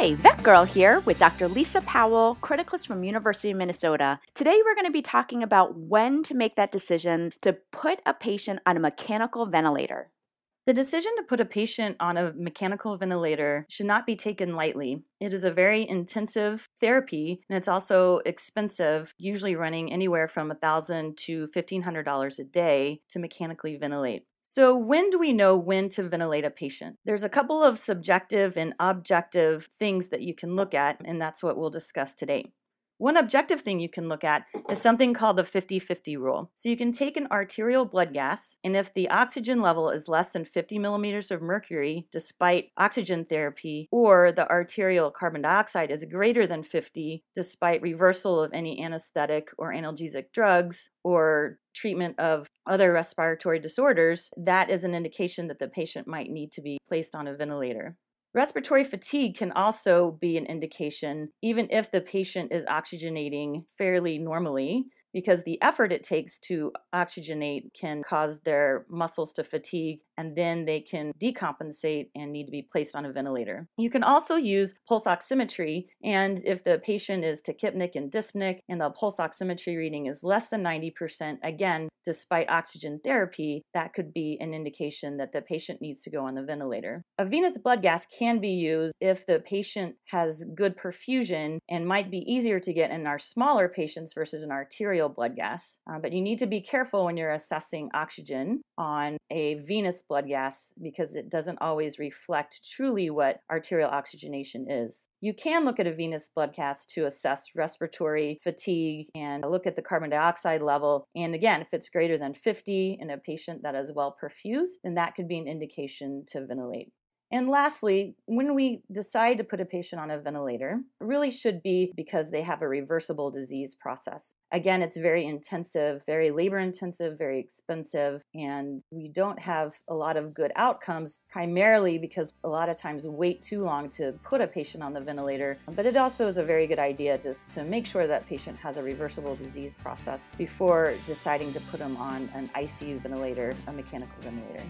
Hi, VetGirl here with Dr. Lisa Powell, criticalist from University of Minnesota. Today we're going to be talking about when to make that decision to put a patient on a mechanical ventilator. The decision to put a patient on a mechanical ventilator should not be taken lightly. It is a very intensive therapy and it's also expensive, usually running anywhere from 1,000 to $1,500 a day to mechanically ventilate. So, when do we know when to ventilate a patient? There's a couple of subjective and objective things that you can look at, and that's what we'll discuss today. One objective thing you can look at is something called the 50 50 rule. So you can take an arterial blood gas, and if the oxygen level is less than 50 millimeters of mercury despite oxygen therapy, or the arterial carbon dioxide is greater than 50 despite reversal of any anesthetic or analgesic drugs, or treatment of other respiratory disorders, that is an indication that the patient might need to be placed on a ventilator. Respiratory fatigue can also be an indication, even if the patient is oxygenating fairly normally, because the effort it takes to oxygenate can cause their muscles to fatigue and then they can decompensate and need to be placed on a ventilator. You can also use pulse oximetry, and if the patient is tachypneic and dyspneic and the pulse oximetry reading is less than 90%, again, despite oxygen therapy, that could be an indication that the patient needs to go on the ventilator. A venous blood gas can be used if the patient has good perfusion and might be easier to get in our smaller patients versus an arterial blood gas. Uh, but you need to be careful when you're assessing oxygen on a venous blood gas because it doesn't always reflect truly what arterial oxygenation is. You can look at a venous blood gas to assess respiratory fatigue and look at the carbon dioxide level. And again, if it's greater than 50 in a patient that is well perfused, then that could be an indication to ventilate. And lastly, when we decide to put a patient on a ventilator, really should be because they have a reversible disease process. Again, it's very intensive, very labor intensive, very expensive, and we don't have a lot of good outcomes primarily because a lot of times wait too long to put a patient on the ventilator. But it also is a very good idea just to make sure that patient has a reversible disease process before deciding to put them on an ICU ventilator, a mechanical ventilator.